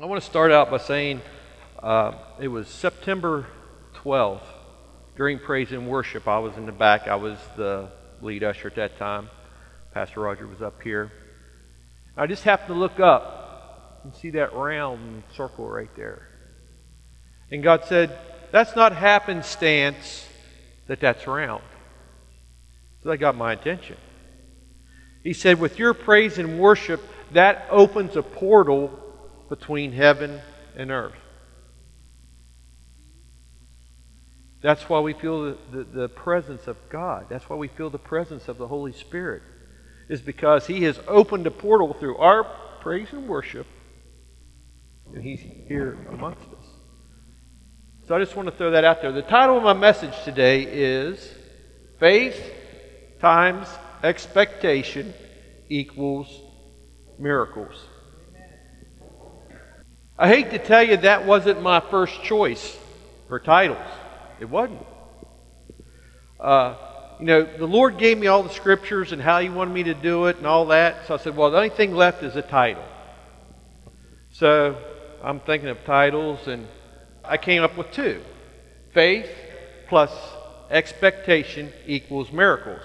I want to start out by saying uh, it was September 12th during praise and worship. I was in the back. I was the lead usher at that time. Pastor Roger was up here. I just happened to look up and see that round circle right there. And God said, That's not happenstance that that's round. So that got my attention. He said, With your praise and worship, that opens a portal between heaven and earth. That's why we feel the, the, the, presence of God. That's why we feel the presence of the Holy Spirit. Is because He has opened a portal through our praise and worship, and He's here amongst us. So I just want to throw that out there. The title of my message today is Faith times expectation equals miracles. I hate to tell you that wasn't my first choice for titles. It wasn't. Uh, you know, the Lord gave me all the scriptures and how He wanted me to do it and all that. So I said, well, the only thing left is a title. So I'm thinking of titles, and I came up with two faith plus expectation equals miracles.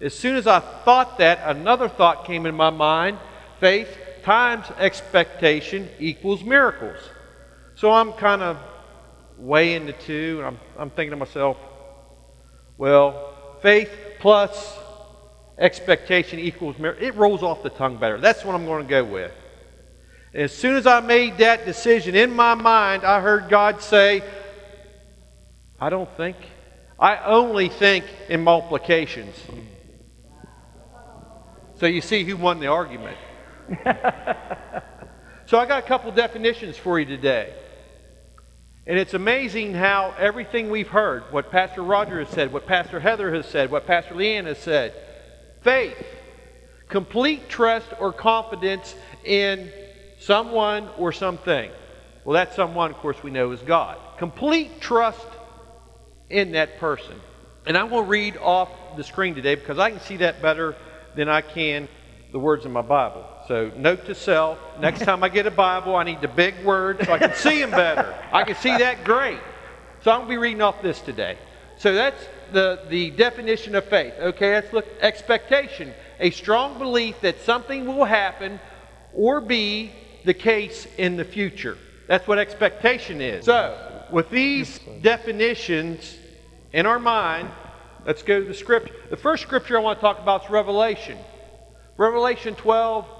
As soon as I thought that, another thought came in my mind faith times expectation equals miracles. So I'm kind of weighing the two, and I'm, I'm thinking to myself, well, faith plus expectation equals miracles. It rolls off the tongue better. That's what I'm going to go with. And as soon as I made that decision in my mind, I heard God say, I don't think, I only think in multiplications. So you see who won the argument. so I got a couple definitions for you today. And it's amazing how everything we've heard, what Pastor Roger has said, what Pastor Heather has said, what Pastor Leanne has said, faith, complete trust or confidence in someone or something. Well, that someone, of course, we know is God. Complete trust in that person. And I will read off the screen today because I can see that better than I can the words in my Bible. So, note to self next time I get a Bible, I need the big words so I can see them better. I can see that great. So, I'm going to be reading off this today. So, that's the, the definition of faith. Okay, let's look expectation. A strong belief that something will happen or be the case in the future. That's what expectation is. So, with these definitions in our mind, let's go to the scripture. The first scripture I want to talk about is Revelation. Revelation 12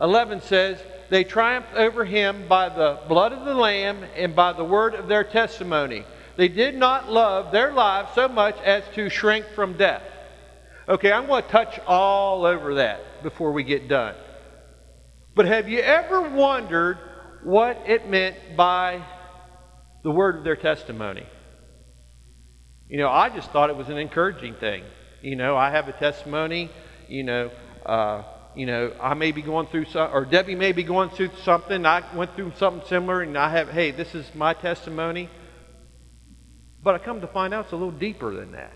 11 says, They triumphed over him by the blood of the Lamb and by the word of their testimony. They did not love their lives so much as to shrink from death. Okay, I'm going to touch all over that before we get done. But have you ever wondered what it meant by the word of their testimony? You know, I just thought it was an encouraging thing. You know, I have a testimony, you know, uh, you know, I may be going through some, or Debbie may be going through something. I went through something similar, and I have, hey, this is my testimony. But I come to find out it's a little deeper than that.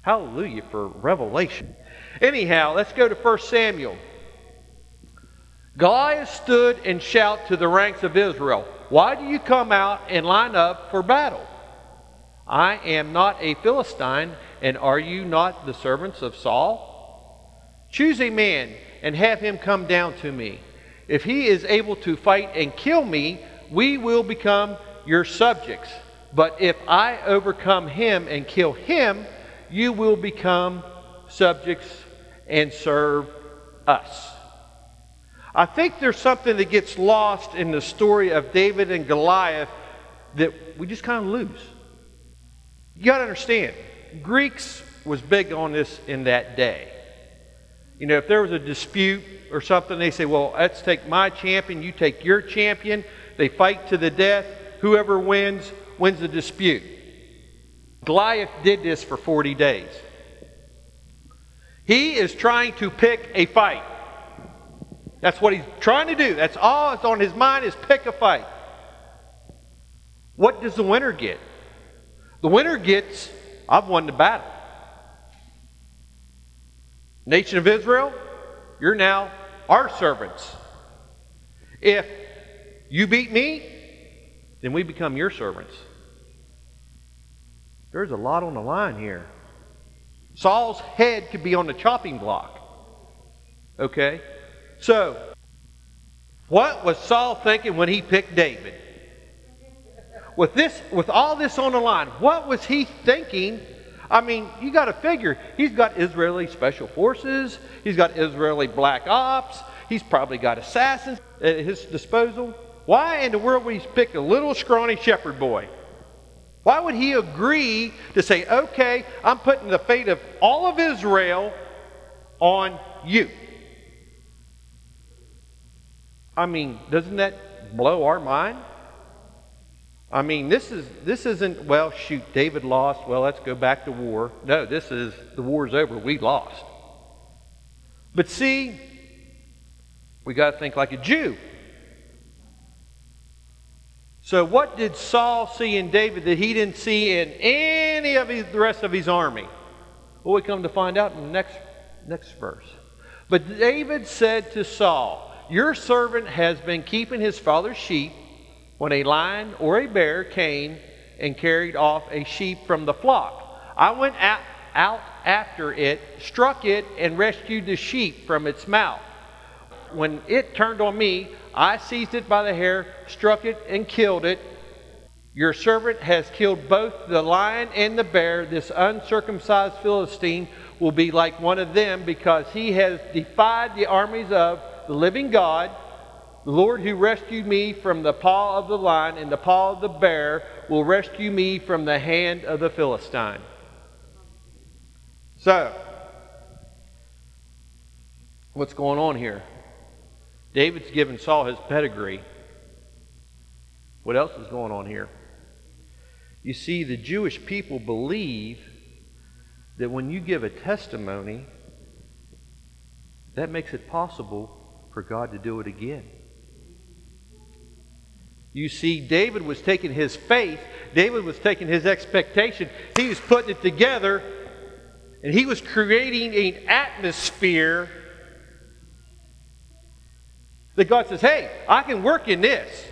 Hallelujah for revelation. Anyhow, let's go to 1 Samuel. Goliath stood and shouted to the ranks of Israel, Why do you come out and line up for battle? I am not a Philistine, and are you not the servants of Saul? Choose a man and have him come down to me. If he is able to fight and kill me, we will become your subjects. But if I overcome him and kill him, you will become subjects and serve us. I think there's something that gets lost in the story of David and Goliath that we just kind of lose. You got to understand, Greeks was big on this in that day. You know, if there was a dispute or something, they say, well, let's take my champion, you take your champion. They fight to the death. Whoever wins, wins the dispute. Goliath did this for 40 days. He is trying to pick a fight. That's what he's trying to do. That's all that's on his mind is pick a fight. What does the winner get? The winner gets, I've won the battle. Nation of Israel, you're now our servants. If you beat me, then we become your servants. There's a lot on the line here. Saul's head could be on the chopping block. Okay? So, what was Saul thinking when he picked David? With this with all this on the line, what was he thinking? I mean, you got to figure he's got Israeli special forces, he's got Israeli black ops, he's probably got assassins at his disposal. Why in the world would he pick a little scrawny shepherd boy? Why would he agree to say, okay, I'm putting the fate of all of Israel on you? I mean, doesn't that blow our mind? I mean, this is this isn't well, shoot, David lost. Well, let's go back to war. No, this is the war's over. We lost. But see, we got to think like a Jew. So, what did Saul see in David that he didn't see in any of his, the rest of his army? Well, we come to find out in the next, next verse. But David said to Saul, Your servant has been keeping his father's sheep when a lion or a bear came and carried off a sheep from the flock. I went out, out after it, struck it, and rescued the sheep from its mouth. When it turned on me, I seized it by the hair, struck it, and killed it. Your servant has killed both the lion and the bear. This uncircumcised Philistine will be like one of them because he has defied the armies of the living God. The Lord who rescued me from the paw of the lion and the paw of the bear will rescue me from the hand of the Philistine. So, what's going on here? David's given Saul his pedigree. What else is going on here? You see, the Jewish people believe that when you give a testimony, that makes it possible for God to do it again. You see, David was taking his faith, David was taking his expectation, he was putting it together, and he was creating an atmosphere that God says, hey, I can work in this.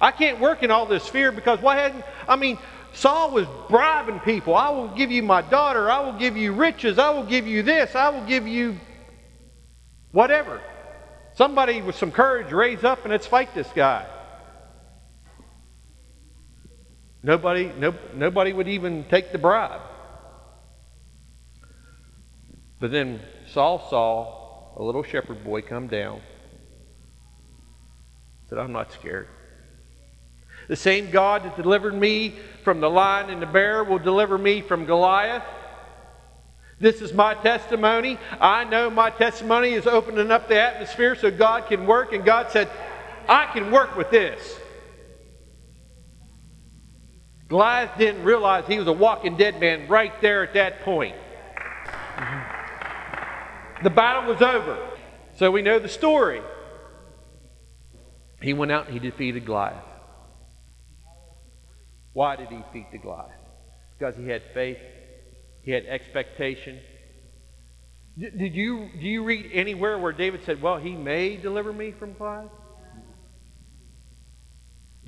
I can't work in all this fear because why hadn't, I mean, Saul was bribing people. I will give you my daughter. I will give you riches. I will give you this. I will give you whatever. Somebody with some courage raise up and let's fight this guy. Nobody, no, nobody would even take the bribe. But then Saul saw a little shepherd boy come down said, I'm not scared. The same God that delivered me from the lion and the bear will deliver me from Goliath. This is my testimony. I know my testimony is opening up the atmosphere so God can work. And God said, I can work with this. Goliath didn't realize he was a walking dead man right there at that point. The battle was over. So we know the story. He went out and he defeated Goliath. Why did he defeat the Goliath? Because he had faith, he had expectation. Did you, do you read anywhere where David said, Well, he may deliver me from Goliath?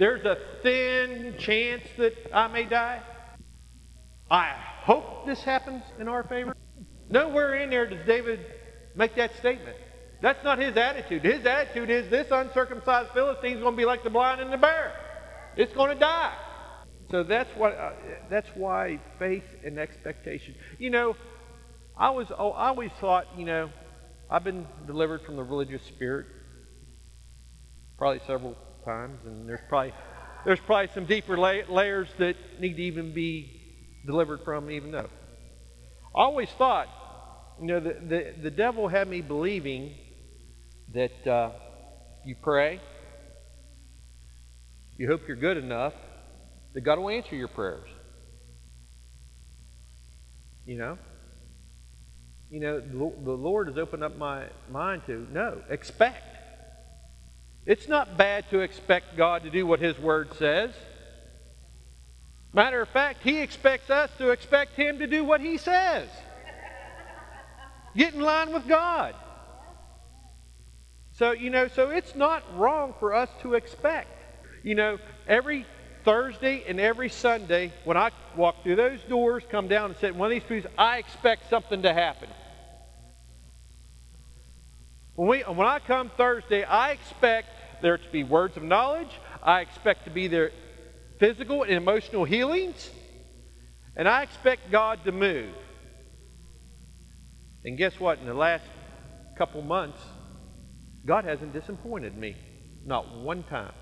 There's a thin chance that I may die. I hope this happens in our favor. Nowhere in there does David make that statement. That's not his attitude. His attitude is this uncircumcised Philistine is going to be like the blind and the bear. It's going to die. So that's what. Uh, that's why faith and expectation. You know, I was. Oh, I always thought. You know, I've been delivered from the religious spirit probably several times, and there's probably there's probably some deeper la- layers that need to even be delivered from, even though. I always thought, you know, the, the, the devil had me believing that uh, you pray, you hope you're good enough, that God will answer your prayers. You know? You know, the Lord has opened up my mind to no, expect. It's not bad to expect God to do what His Word says. Matter of fact, He expects us to expect Him to do what He says. Get in line with God. So, you know, so it's not wrong for us to expect. You know, every Thursday and every Sunday, when I walk through those doors, come down and sit in one of these pews, I expect something to happen. When, we, when I come Thursday, I expect there to be words of knowledge. I expect to be there physical and emotional healings. And I expect God to move. And guess what? In the last couple months, God hasn't disappointed me. Not one time.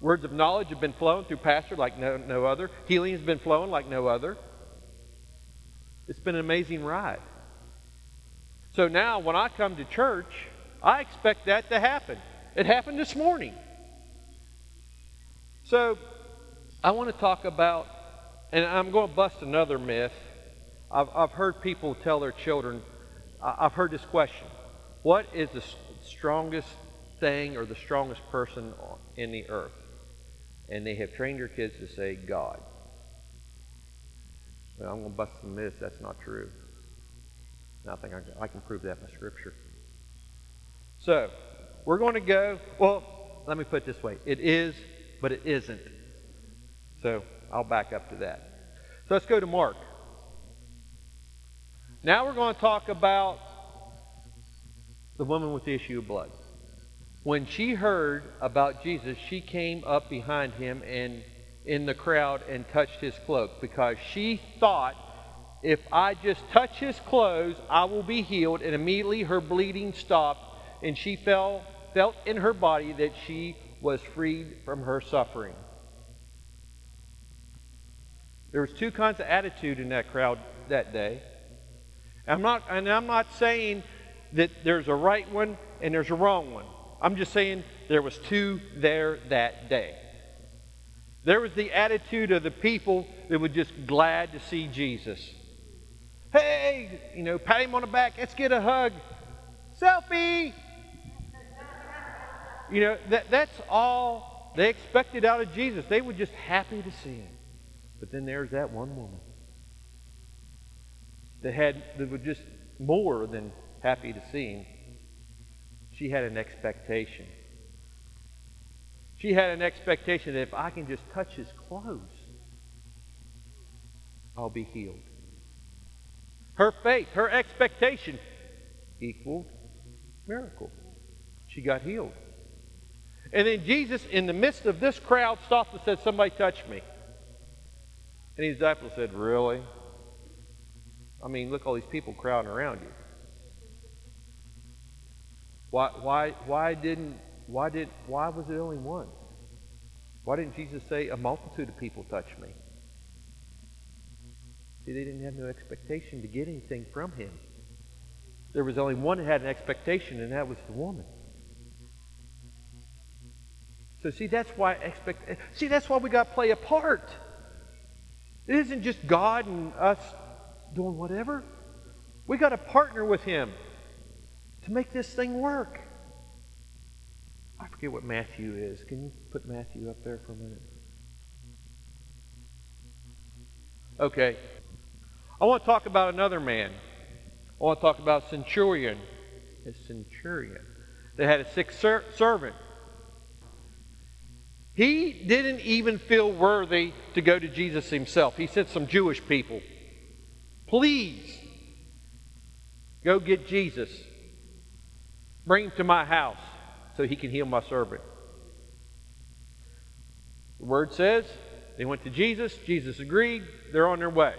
Words of knowledge have been flowing through Pastor like no, no other. Healing has been flowing like no other. It's been an amazing ride. So now when I come to church, I expect that to happen. It happened this morning. So I want to talk about, and I'm going to bust another myth. I've, I've heard people tell their children, I've heard this question What is the strongest thing or the strongest person in the earth? And they have trained their kids to say, God. I'm going to bust some myths. That's not true. I think I, I can prove that by Scripture. So, we're going to go. Well, let me put it this way it is, but it isn't. So, I'll back up to that. So, let's go to Mark. Now, we're going to talk about the woman with the issue of blood. When she heard about Jesus, she came up behind him and in the crowd and touched his cloak because she thought if I just touch his clothes, I will be healed. And immediately her bleeding stopped, and she felt, felt in her body that she was freed from her suffering. There was two kinds of attitude in that crowd that day. I'm not, and I'm not saying that there's a right one and there's a wrong one. I'm just saying there was two there that day. There was the attitude of the people that were just glad to see Jesus. Hey, you know, pat him on the back. Let's get a hug. Selfie. You know, that, that's all they expected out of Jesus. They were just happy to see him. But then there's that one woman that had that was just more than happy to see him. She had an expectation. She had an expectation that if I can just touch his clothes, I'll be healed. Her faith, her expectation equaled miracle. She got healed. And then Jesus, in the midst of this crowd, stopped and said, Somebody touch me. And his disciples said, Really? I mean, look all these people crowding around you. Why, why, why didn't, why did, why was it only one? Why didn't Jesus say, a multitude of people touch me? See, they didn't have no expectation to get anything from him. There was only one that had an expectation, and that was the woman. So see, that's why expect. See, that's why we got to play a part. It isn't just God and us doing whatever. We got to partner with Him to make this thing work. I forget what Matthew is. Can you put Matthew up there for a minute? Okay. I want to talk about another man. I want to talk about centurion. A centurion They had a sick ser- servant. He didn't even feel worthy to go to Jesus himself. He sent some Jewish people. Please go get Jesus. Bring him to my house so he can heal my servant. The word says they went to Jesus. Jesus agreed. They're on their way.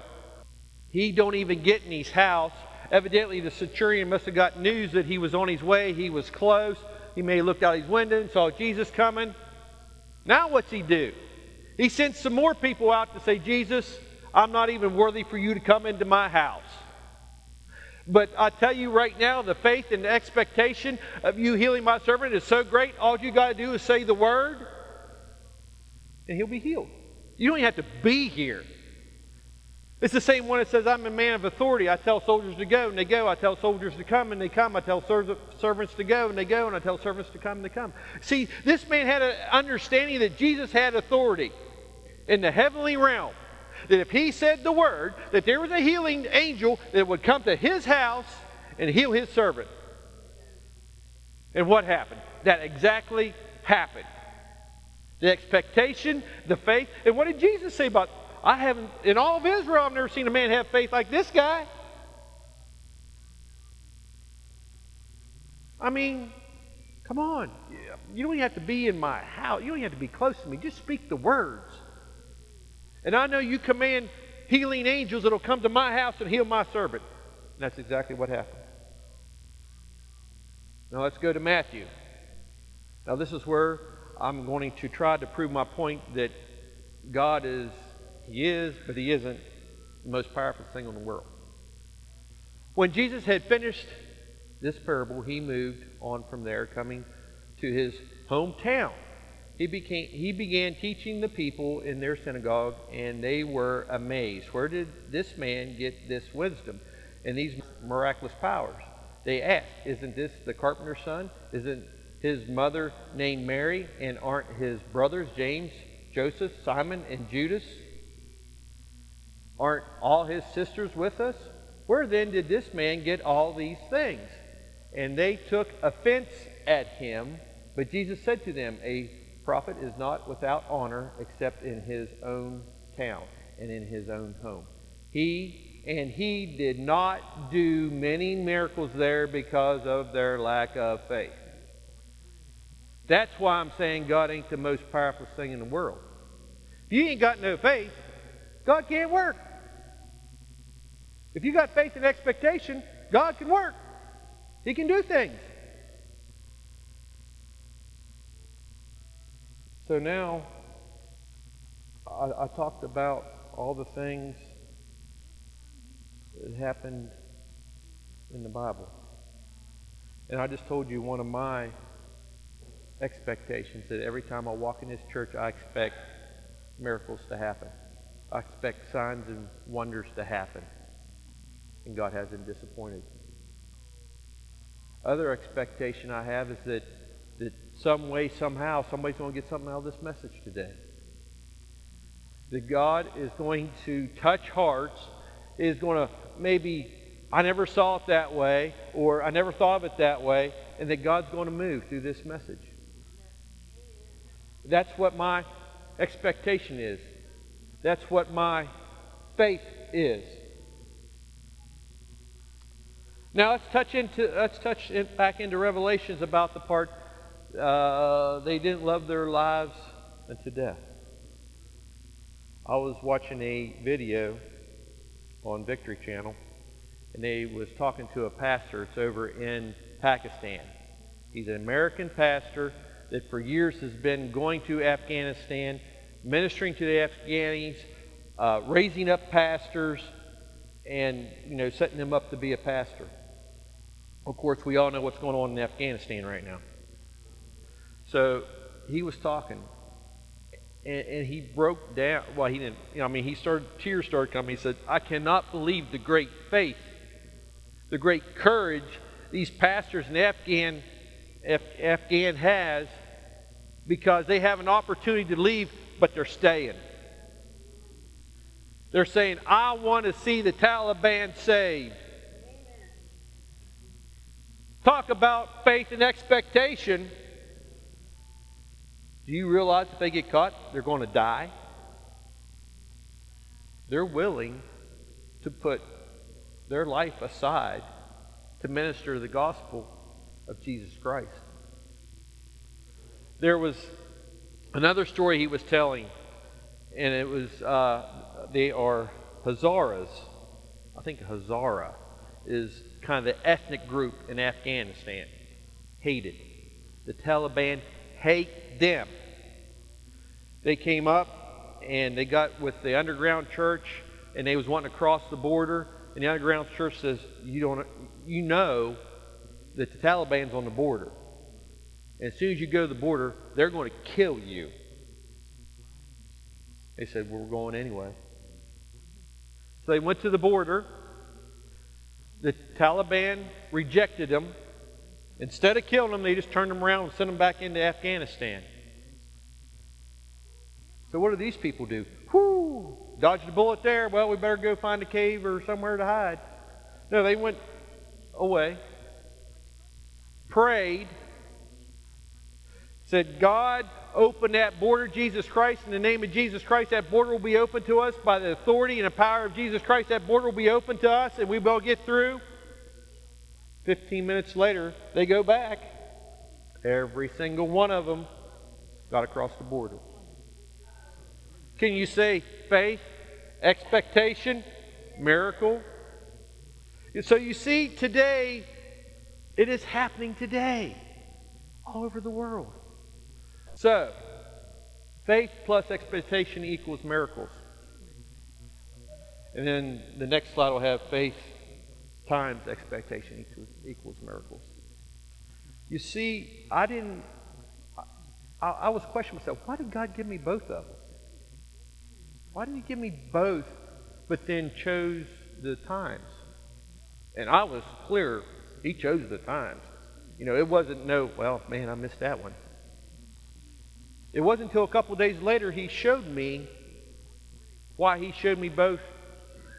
He don't even get in his house. Evidently, the centurion must have got news that he was on his way. He was close. He may have looked out his window and saw Jesus coming. Now, what's he do? He sent some more people out to say, Jesus, I'm not even worthy for you to come into my house. But I tell you right now, the faith and the expectation of you healing my servant is so great, all you got to do is say the word, and he'll be healed. You don't even have to be here. It's the same one that says, I'm a man of authority. I tell soldiers to go, and they go. I tell soldiers to come, and they come. I tell servants to go, and they go. And I tell servants to come, and they come. See, this man had an understanding that Jesus had authority in the heavenly realm. That if he said the word, that there was a healing angel that would come to his house and heal his servant. And what happened? That exactly happened. The expectation, the faith. And what did Jesus say about I haven't in all of Israel I've never seen a man have faith like this guy. I mean, come on. You don't even have to be in my house. You don't even have to be close to me. Just speak the words. And I know you command healing angels that'll come to my house and heal my servant. And that's exactly what happened. Now let's go to Matthew. Now this is where I'm going to try to prove my point that God is, He is, but He isn't the most powerful thing in the world. When Jesus had finished this parable, he moved on from there, coming to his hometown. He, became, he began teaching the people in their synagogue, and they were amazed. Where did this man get this wisdom and these miraculous powers? They asked, Isn't this the carpenter's son? Isn't his mother named Mary? And aren't his brothers James, Joseph, Simon, and Judas? Aren't all his sisters with us? Where then did this man get all these things? And they took offense at him. But Jesus said to them, A prophet is not without honor except in his own town and in his own home. He and he did not do many miracles there because of their lack of faith. That's why I'm saying God ain't the most powerful thing in the world. If you ain't got no faith, God can't work. If you got faith and expectation, God can work. He can do things. So now, I, I talked about all the things that happened in the Bible. And I just told you one of my expectations that every time I walk in this church, I expect miracles to happen. I expect signs and wonders to happen. And God hasn't disappointed. Other expectation I have is that, that some way, somehow, somebody's going to get something out of this message today. That God is going to touch hearts, is going to maybe, I never saw it that way, or I never thought of it that way, and that God's going to move through this message. That's what my expectation is. That's what my faith is. Now let's touch into let's touch in, back into Revelations about the part uh, they didn't love their lives unto death. I was watching a video on Victory Channel, and they was talking to a pastor. It's over in Pakistan. He's an American pastor that for years has been going to Afghanistan, ministering to the Afghanis, uh, raising up pastors, and you know setting them up to be a pastor. Of course, we all know what's going on in Afghanistan right now. So he was talking, and, and, he broke down. Well, he didn't. You know, I mean, he started tears started coming. He said, "I cannot believe the great faith, the great courage these pastors in Afghan Af, Afghan has, because they have an opportunity to leave, but they're staying." They're saying, I want to see the Taliban saved. Talk about faith and expectation. Do you realize if they get caught, they're going to die? They're willing to put their life aside to minister the gospel of Jesus Christ. There was another story he was telling, and it was uh, they are Hazaras. I think Hazara is kind of the ethnic group in Afghanistan. Hated. The Taliban hate them. They came up and they got with the underground church and they was wanting to cross the border and the underground church says you don't you know that the Taliban's on the border. And as soon as you go to the border, they're going to kill you. They said, well, We're going anyway. So they went to the border the Taliban rejected them. Instead of killing them, they just turned them around and sent them back into Afghanistan. So what do these people do? Whoo! Dodged a bullet there. Well, we better go find a cave or somewhere to hide. No, they went away, prayed, Said, God, open that border, Jesus Christ. In the name of Jesus Christ, that border will be open to us by the authority and the power of Jesus Christ. That border will be open to us, and we will get through. 15 minutes later, they go back. Every single one of them got across the border. Can you say faith, expectation, miracle? And So you see, today, it is happening today all over the world. So, faith plus expectation equals miracles. And then the next slide will have faith times expectation equals, equals miracles. You see, I didn't, I, I was questioning myself, why did God give me both of them? Why did He give me both, but then chose the times? And I was clear, He chose the times. You know, it wasn't no, well, man, I missed that one. It wasn't until a couple days later He showed me why He showed me both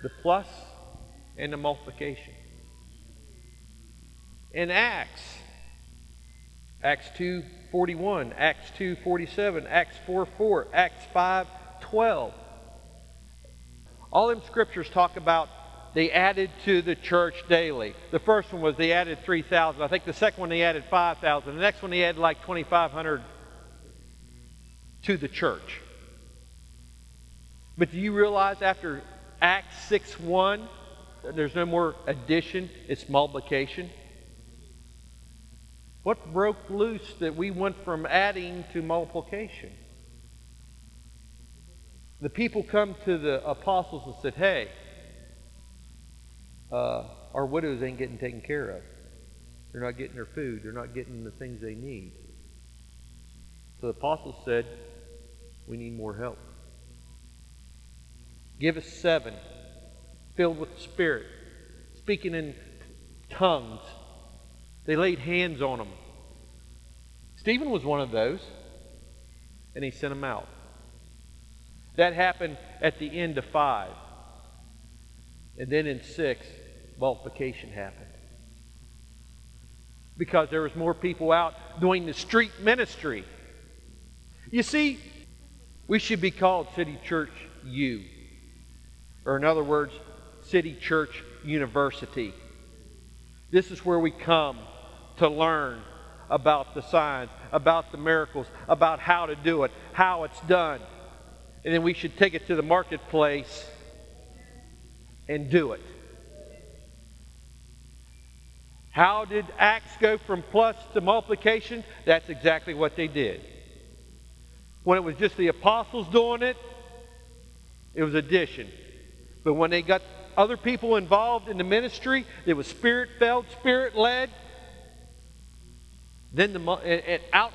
the plus and the multiplication. In Acts, Acts 2:41, Acts 2:47, Acts 4:4, Acts 5:12. All them scriptures talk about they added to the church daily. The first one was they added 3,000. I think the second one they added 5,000. The next one they added like 2,500 to the church. But do you realize after Acts 6 1, there's no more addition, it's multiplication? What broke loose that we went from adding to multiplication? The people come to the apostles and said, Hey, uh, our widows ain't getting taken care of. They're not getting their food. They're not getting the things they need. So the apostles said, We need more help. Give us seven, filled with the Spirit, speaking in tongues they laid hands on them. Stephen was one of those, and he sent them out. That happened at the end of five. And then in six, multiplication happened. Because there was more people out doing the street ministry. You see, we should be called City Church U. Or in other words, City Church University. This is where we come to learn about the signs, about the miracles, about how to do it, how it's done. And then we should take it to the marketplace and do it. How did Acts go from plus to multiplication? That's exactly what they did. When it was just the apostles doing it, it was addition. But when they got other people involved in the ministry, it was spirit filled, spirit led, then the and, out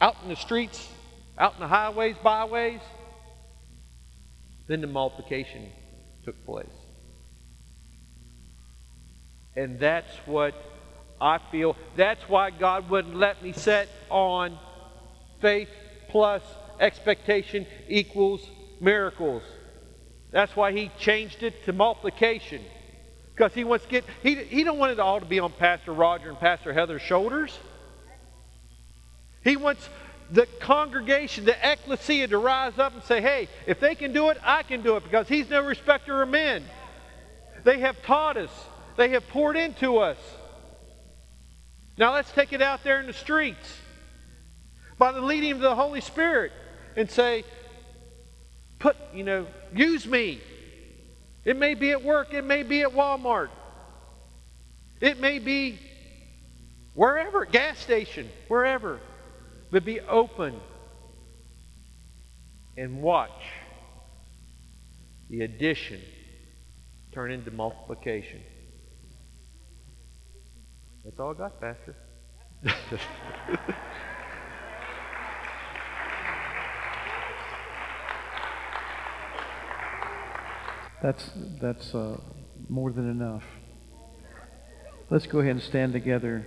out in the streets, out in the highways, byways, then the multiplication took place. And that's what I feel. That's why God wouldn't let me set on faith plus expectation equals miracles. That's why he changed it to multiplication. Because he wants to get, he, he don't want it all to be on Pastor Roger and Pastor Heather's shoulders. He wants the congregation, the ecclesia, to rise up and say, hey, if they can do it, I can do it because He's no respecter of men. They have taught us, they have poured into us. Now let's take it out there in the streets by the leading of the Holy Spirit and say, put, you know, use me. It may be at work, it may be at Walmart, it may be wherever, gas station, wherever but be open and watch the addition turn into multiplication. That's all I got, Pastor. that's that's uh, more than enough. Let's go ahead and stand together.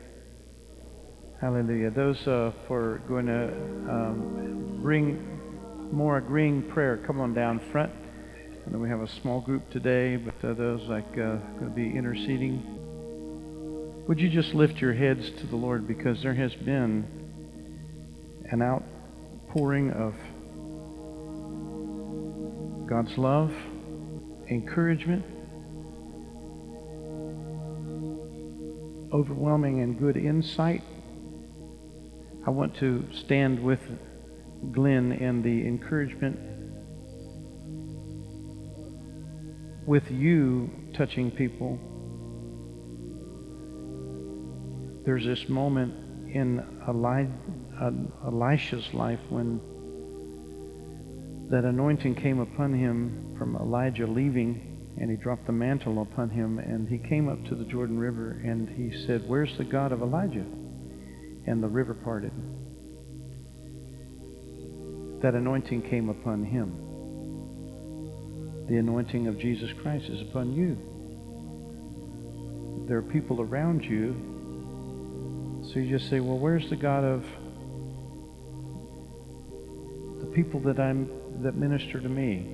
Hallelujah. Those uh, for going to um, bring more agreeing prayer, come on down front. I know we have a small group today, but uh, those like uh, going to be interceding. Would you just lift your heads to the Lord because there has been an outpouring of God's love, encouragement, overwhelming and good insight. I want to stand with Glenn in the encouragement with you touching people. There's this moment in uh, Elisha's life when that anointing came upon him from Elijah leaving and he dropped the mantle upon him and he came up to the Jordan River and he said, Where's the God of Elijah? And the river parted. That anointing came upon him. The anointing of Jesus Christ is upon you. There are people around you. So you just say, Well, where's the God of the people that I'm that minister to me?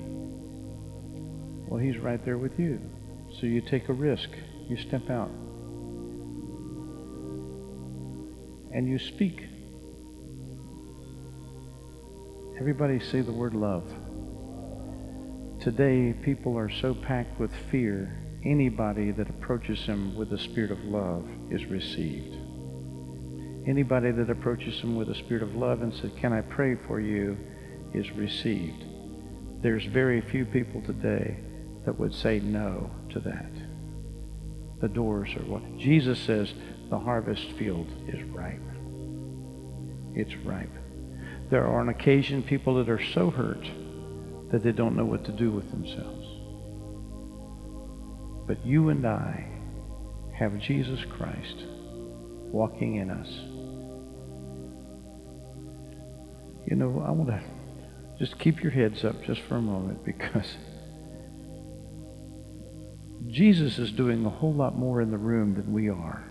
Well, he's right there with you. So you take a risk. You step out. And you speak. Everybody say the word love. Today, people are so packed with fear, anybody that approaches him with a spirit of love is received. Anybody that approaches him with a spirit of love and says, Can I pray for you? Is received. There's very few people today that would say no to that. The doors are what Jesus says the harvest field is ripe. It's ripe. There are on occasion people that are so hurt that they don't know what to do with themselves. But you and I have Jesus Christ walking in us. You know, I want to just keep your heads up just for a moment because Jesus is doing a whole lot more in the room than we are.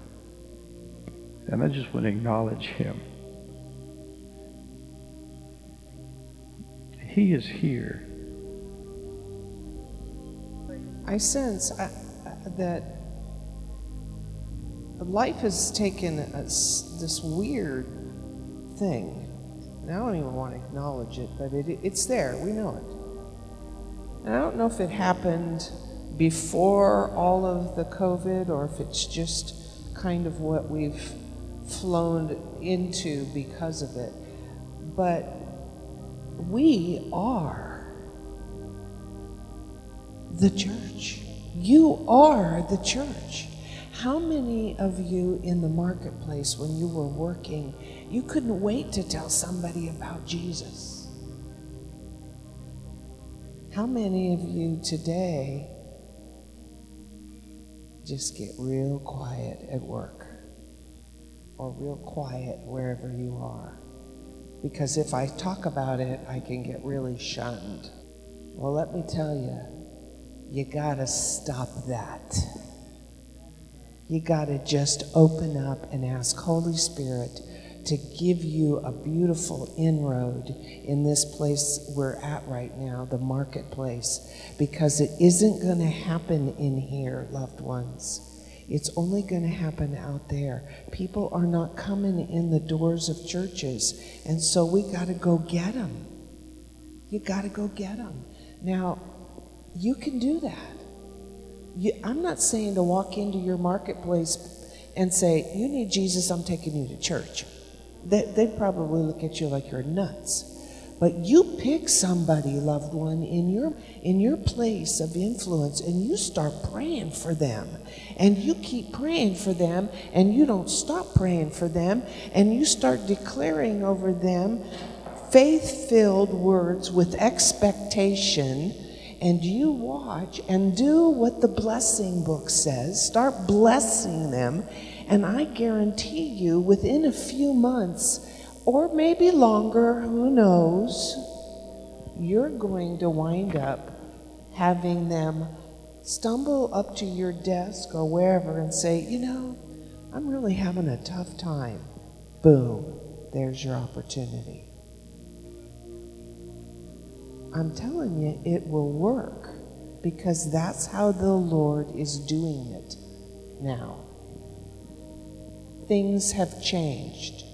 And I just want to acknowledge him. He is here. I sense uh, that life has taken this weird thing. I don't even want to acknowledge it, but it, it's there. We know it. And I don't know if it happened before all of the COVID or if it's just kind of what we've flown into because of it. But we are the church. You are the church. How many of you in the marketplace, when you were working, you couldn't wait to tell somebody about Jesus? How many of you today just get real quiet at work or real quiet wherever you are? Because if I talk about it, I can get really shunned. Well, let me tell you, you gotta stop that. You gotta just open up and ask Holy Spirit to give you a beautiful inroad in this place we're at right now, the marketplace, because it isn't going to happen in here, loved ones. It's only going to happen out there. People are not coming in the doors of churches, and so we got to go get them. You got to go get them. Now, you can do that. You, I'm not saying to walk into your marketplace and say, You need Jesus, I'm taking you to church. They, they'd probably look at you like you're nuts. But you pick somebody, loved one, in your in your place of influence and you start praying for them. And you keep praying for them and you don't stop praying for them and you start declaring over them faith-filled words with expectation and you watch and do what the blessing book says. Start blessing them and I guarantee you within a few months or maybe longer, who knows, you're going to wind up having them stumble up to your desk or wherever and say, you know, I'm really having a tough time. Boom, there's your opportunity. I'm telling you, it will work because that's how the Lord is doing it now. Things have changed.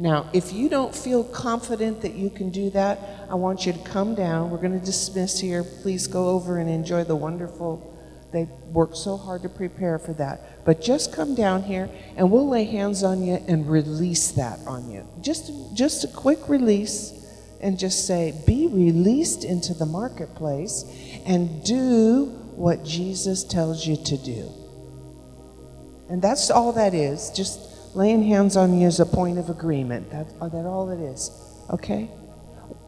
Now, if you don't feel confident that you can do that, I want you to come down. We're going to dismiss here. Please go over and enjoy the wonderful. They worked so hard to prepare for that. But just come down here and we'll lay hands on you and release that on you. Just, just a quick release and just say, be released into the marketplace and do what Jesus tells you to do. And that's all that is. Just laying hands on you is a point of agreement. That, uh, that all it is. Okay?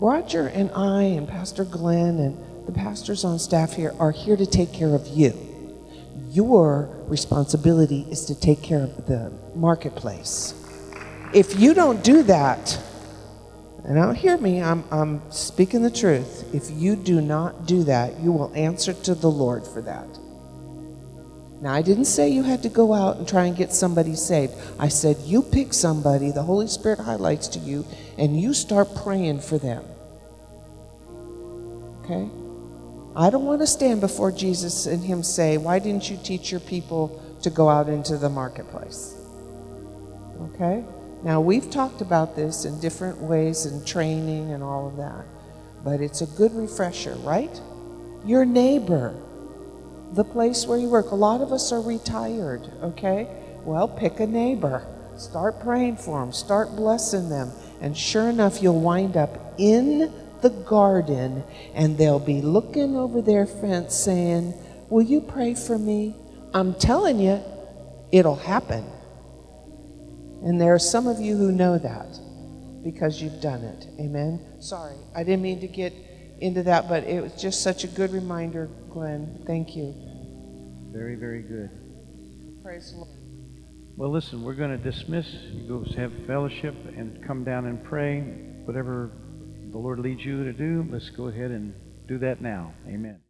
Roger and I and Pastor Glenn and the pastors on staff here are here to take care of you. Your responsibility is to take care of the marketplace. If you don't do that, and now hear me, I'm, I'm speaking the truth. If you do not do that, you will answer to the Lord for that. Now, I didn't say you had to go out and try and get somebody saved. I said you pick somebody the Holy Spirit highlights to you and you start praying for them. Okay? I don't want to stand before Jesus and Him say, Why didn't you teach your people to go out into the marketplace? Okay? Now, we've talked about this in different ways and training and all of that, but it's a good refresher, right? Your neighbor the place where you work. A lot of us are retired, okay? Well, pick a neighbor. Start praying for them. Start blessing them. And sure enough, you'll wind up in the garden and they'll be looking over their fence saying, Will you pray for me? I'm telling you, it'll happen. And there are some of you who know that because you've done it. Amen. Sorry, I didn't mean to get into that, but it was just such a good reminder, Glenn. Thank you. Very, very good. Praise the Lord. Well, listen, we're going to dismiss. You go have fellowship and come down and pray. Whatever the Lord leads you to do, let's go ahead and do that now. Amen.